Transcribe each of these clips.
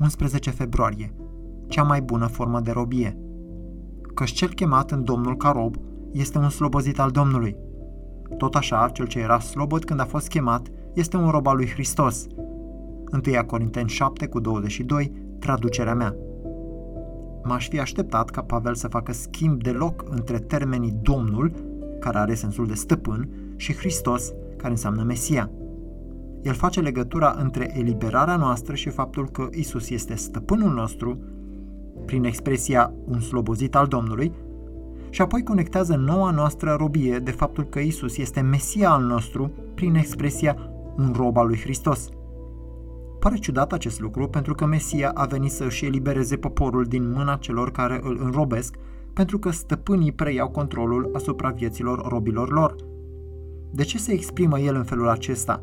11 februarie, cea mai bună formă de robie. Căci cel chemat în Domnul ca rob este un slobozit al Domnului. Tot așa, cel ce era slobod când a fost chemat este un rob al lui Hristos. 1 Corinteni 7 cu 22, traducerea mea. M-aș fi așteptat ca Pavel să facă schimb de loc între termenii Domnul, care are sensul de stăpân, și Hristos, care înseamnă Mesia. El face legătura între eliberarea noastră și faptul că Isus este stăpânul nostru, prin expresia un slobozit al Domnului, și apoi conectează noua noastră robie de faptul că Isus este Mesia al nostru prin expresia un rob al lui Hristos. Pare ciudat acest lucru pentru că Mesia a venit să își elibereze poporul din mâna celor care îl înrobesc, pentru că stăpânii preiau controlul asupra vieților robilor lor. De ce se exprimă el în felul acesta?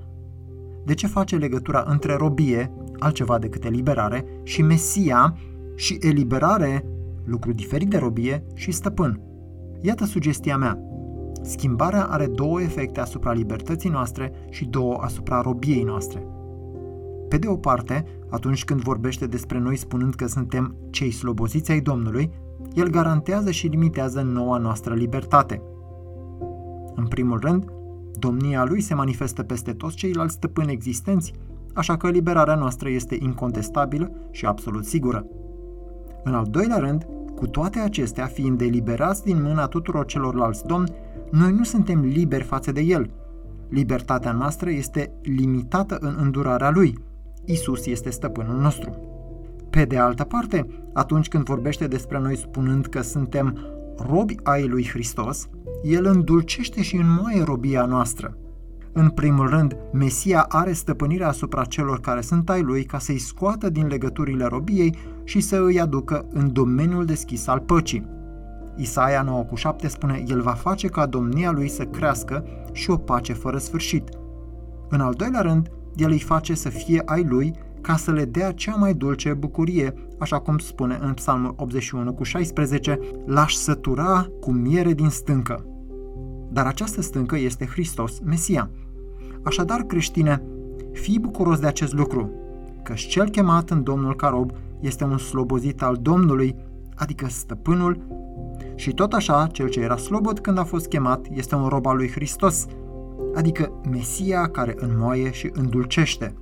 De ce face legătura între robie, altceva decât eliberare, și Mesia și eliberare, lucru diferit de robie, și stăpân? Iată sugestia mea. Schimbarea are două efecte asupra libertății noastre și două asupra robiei noastre. Pe de o parte, atunci când vorbește despre noi spunând că suntem cei sloboziți ai Domnului, el garantează și limitează noua noastră libertate. În primul rând, domnia lui se manifestă peste toți ceilalți stăpâni existenți, așa că liberarea noastră este incontestabilă și absolut sigură. În al doilea rând, cu toate acestea, fiind eliberați din mâna tuturor celorlalți domni, noi nu suntem liberi față de El. Libertatea noastră este limitată în îndurarea Lui. Isus este stăpânul nostru. Pe de altă parte, atunci când vorbește despre noi spunând că suntem robi ai lui Hristos, El îndulcește și înmoaie robia noastră. În primul rând, Mesia are stăpânirea asupra celor care sunt ai lui ca să-i scoată din legăturile robiei și să îi aducă în domeniul deschis al păcii. Isaia 9 cu 7 spune, El va face ca domnia lui să crească și o pace fără sfârșit. În al doilea rând, El îi face să fie ai lui ca să le dea cea mai dulce bucurie, așa cum spune în Psalmul 81 cu 16, l-aș sătura cu miere din stâncă. Dar această stâncă este Hristos, Mesia. Așadar, creștine, fii bucuros de acest lucru, că cel chemat în Domnul ca rob este un slobozit al Domnului, adică stăpânul, și tot așa, cel ce era slobod când a fost chemat este un rob al lui Hristos, adică Mesia care înmoaie și îndulcește.